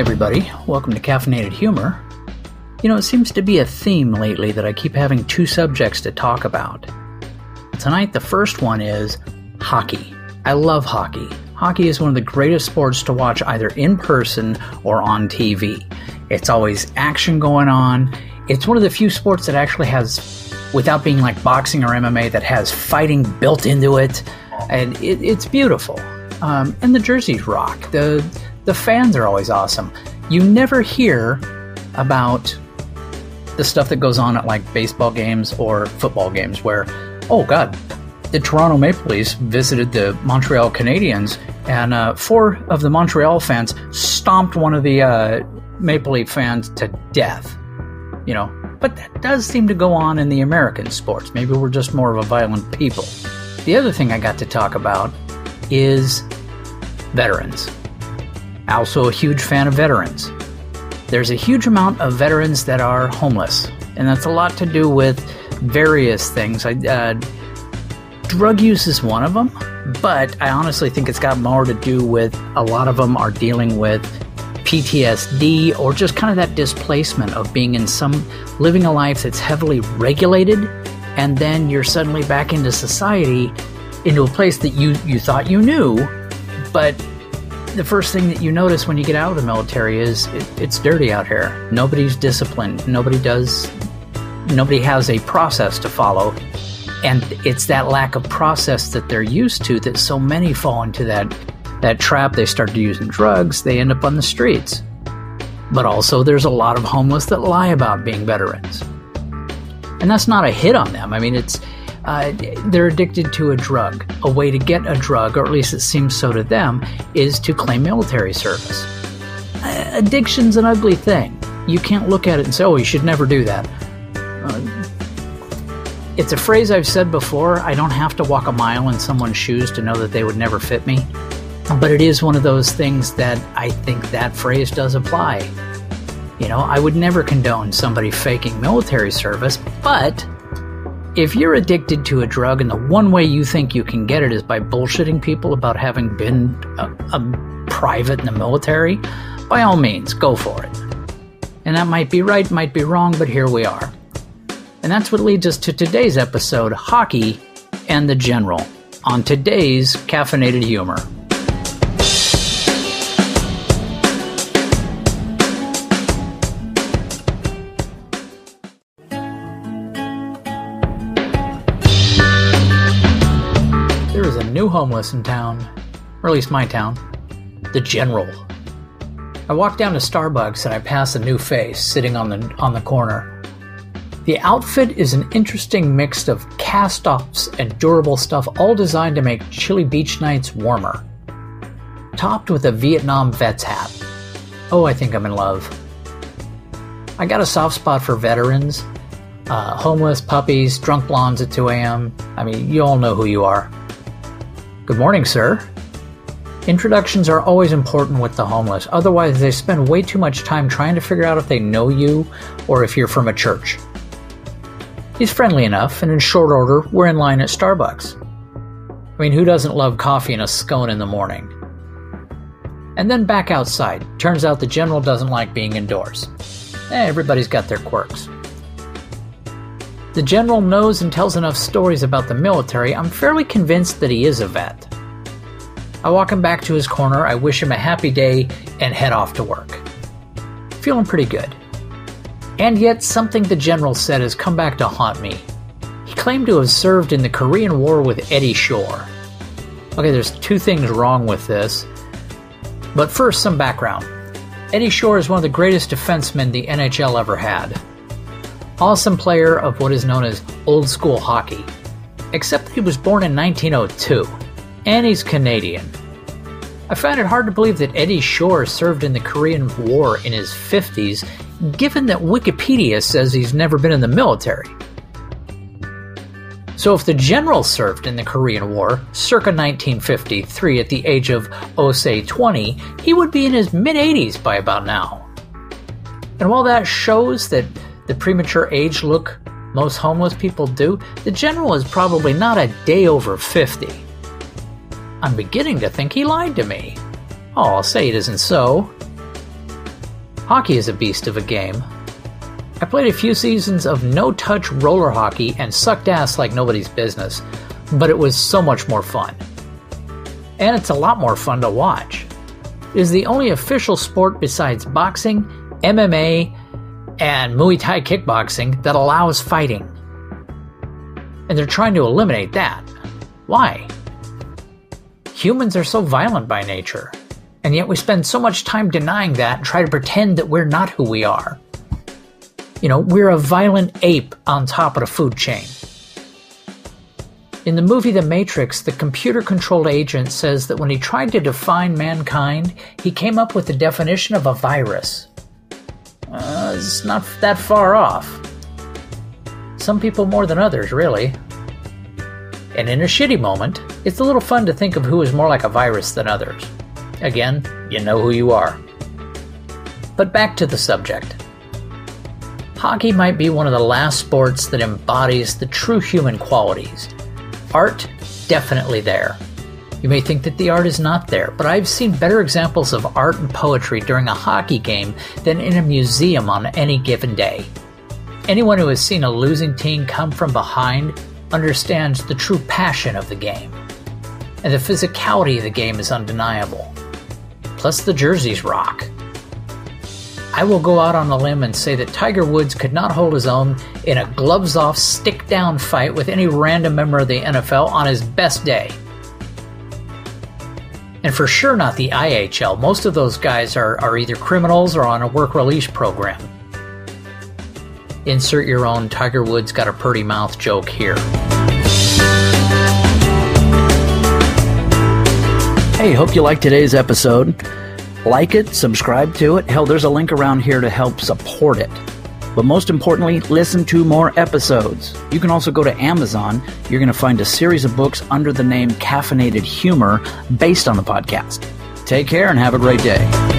everybody. Welcome to Caffeinated Humor. You know, it seems to be a theme lately that I keep having two subjects to talk about. Tonight, the first one is hockey. I love hockey. Hockey is one of the greatest sports to watch either in person or on TV. It's always action going on. It's one of the few sports that actually has, without being like boxing or MMA, that has fighting built into it. And it, it's beautiful. Um, and the jerseys rock. The the fans are always awesome. You never hear about the stuff that goes on at like baseball games or football games where, oh God, the Toronto Maple Leafs visited the Montreal Canadiens and uh, four of the Montreal fans stomped one of the uh, Maple Leaf fans to death. You know, but that does seem to go on in the American sports. Maybe we're just more of a violent people. The other thing I got to talk about is veterans also a huge fan of veterans. There's a huge amount of veterans that are homeless, and that's a lot to do with various things. I, uh, drug use is one of them, but I honestly think it's got more to do with a lot of them are dealing with PTSD or just kind of that displacement of being in some living a life that's heavily regulated and then you're suddenly back into society into a place that you you thought you knew but the first thing that you notice when you get out of the military is it, it's dirty out here. Nobody's disciplined. Nobody does. Nobody has a process to follow, and it's that lack of process that they're used to that so many fall into that that trap. They start using drugs. They end up on the streets. But also, there's a lot of homeless that lie about being veterans, and that's not a hit on them. I mean, it's uh, they're addicted to a drug. A way to get a drug, or at least it seems so to them, is to claim military service. Uh, addiction's an ugly thing. You can't look at it and say, oh, you should never do that. Uh, it's a phrase I've said before. I don't have to walk a mile in someone's shoes to know that they would never fit me. But it is one of those things that I think that phrase does apply. You know, I would never condone somebody faking military service, but if you're addicted to a drug and the one way you think you can get it is by bullshitting people about having been a, a private in the military, by all means, go for it. And that might be right, might be wrong, but here we are. And that's what leads us to today's episode Hockey and the General on today's Caffeinated Humor. New homeless in town, or at least my town, the General. I walk down to Starbucks and I pass a new face sitting on the on the corner. The outfit is an interesting mix of cast-offs and durable stuff, all designed to make chilly beach nights warmer. Topped with a Vietnam vet's hat. Oh, I think I'm in love. I got a soft spot for veterans, uh, homeless puppies, drunk blondes at 2 a.m. I mean, you all know who you are. Good morning, sir. Introductions are always important with the homeless, otherwise, they spend way too much time trying to figure out if they know you or if you're from a church. He's friendly enough, and in short order, we're in line at Starbucks. I mean, who doesn't love coffee and a scone in the morning? And then back outside. Turns out the general doesn't like being indoors. Eh, everybody's got their quirks. The general knows and tells enough stories about the military, I'm fairly convinced that he is a vet. I walk him back to his corner, I wish him a happy day, and head off to work. Feeling pretty good. And yet, something the general said has come back to haunt me. He claimed to have served in the Korean War with Eddie Shore. Okay, there's two things wrong with this. But first, some background. Eddie Shore is one of the greatest defensemen the NHL ever had awesome player of what is known as old school hockey. Except that he was born in 1902, and he's Canadian. I find it hard to believe that Eddie Shore served in the Korean War in his 50s, given that Wikipedia says he's never been in the military. So, if the general served in the Korean War circa 1953 at the age of, oh, say 20, he would be in his mid 80s by about now. And while that shows that the premature age look most homeless people do, the general is probably not a day over 50. I'm beginning to think he lied to me. Oh, I'll say it isn't so. Hockey is a beast of a game. I played a few seasons of no touch roller hockey and sucked ass like nobody's business, but it was so much more fun. And it's a lot more fun to watch. It is the only official sport besides boxing, MMA, and Muay Thai kickboxing that allows fighting. And they're trying to eliminate that. Why? Humans are so violent by nature, and yet we spend so much time denying that and try to pretend that we're not who we are. You know, we're a violent ape on top of the food chain. In the movie The Matrix, the computer controlled agent says that when he tried to define mankind, he came up with the definition of a virus. Uh, it's not that far off. Some people more than others, really. And in a shitty moment, it's a little fun to think of who is more like a virus than others. Again, you know who you are. But back to the subject. Hockey might be one of the last sports that embodies the true human qualities. Art, definitely there. You may think that the art is not there, but I've seen better examples of art and poetry during a hockey game than in a museum on any given day. Anyone who has seen a losing team come from behind understands the true passion of the game. And the physicality of the game is undeniable. Plus, the jerseys rock. I will go out on a limb and say that Tiger Woods could not hold his own in a gloves off, stick down fight with any random member of the NFL on his best day. And for sure not the IHL. Most of those guys are, are either criminals or on a work release program. Insert your own Tiger Woods got a pretty mouth joke here. Hey, hope you liked today's episode. Like it, subscribe to it. Hell, there's a link around here to help support it. But most importantly, listen to more episodes. You can also go to Amazon. You're going to find a series of books under the name Caffeinated Humor based on the podcast. Take care and have a great day.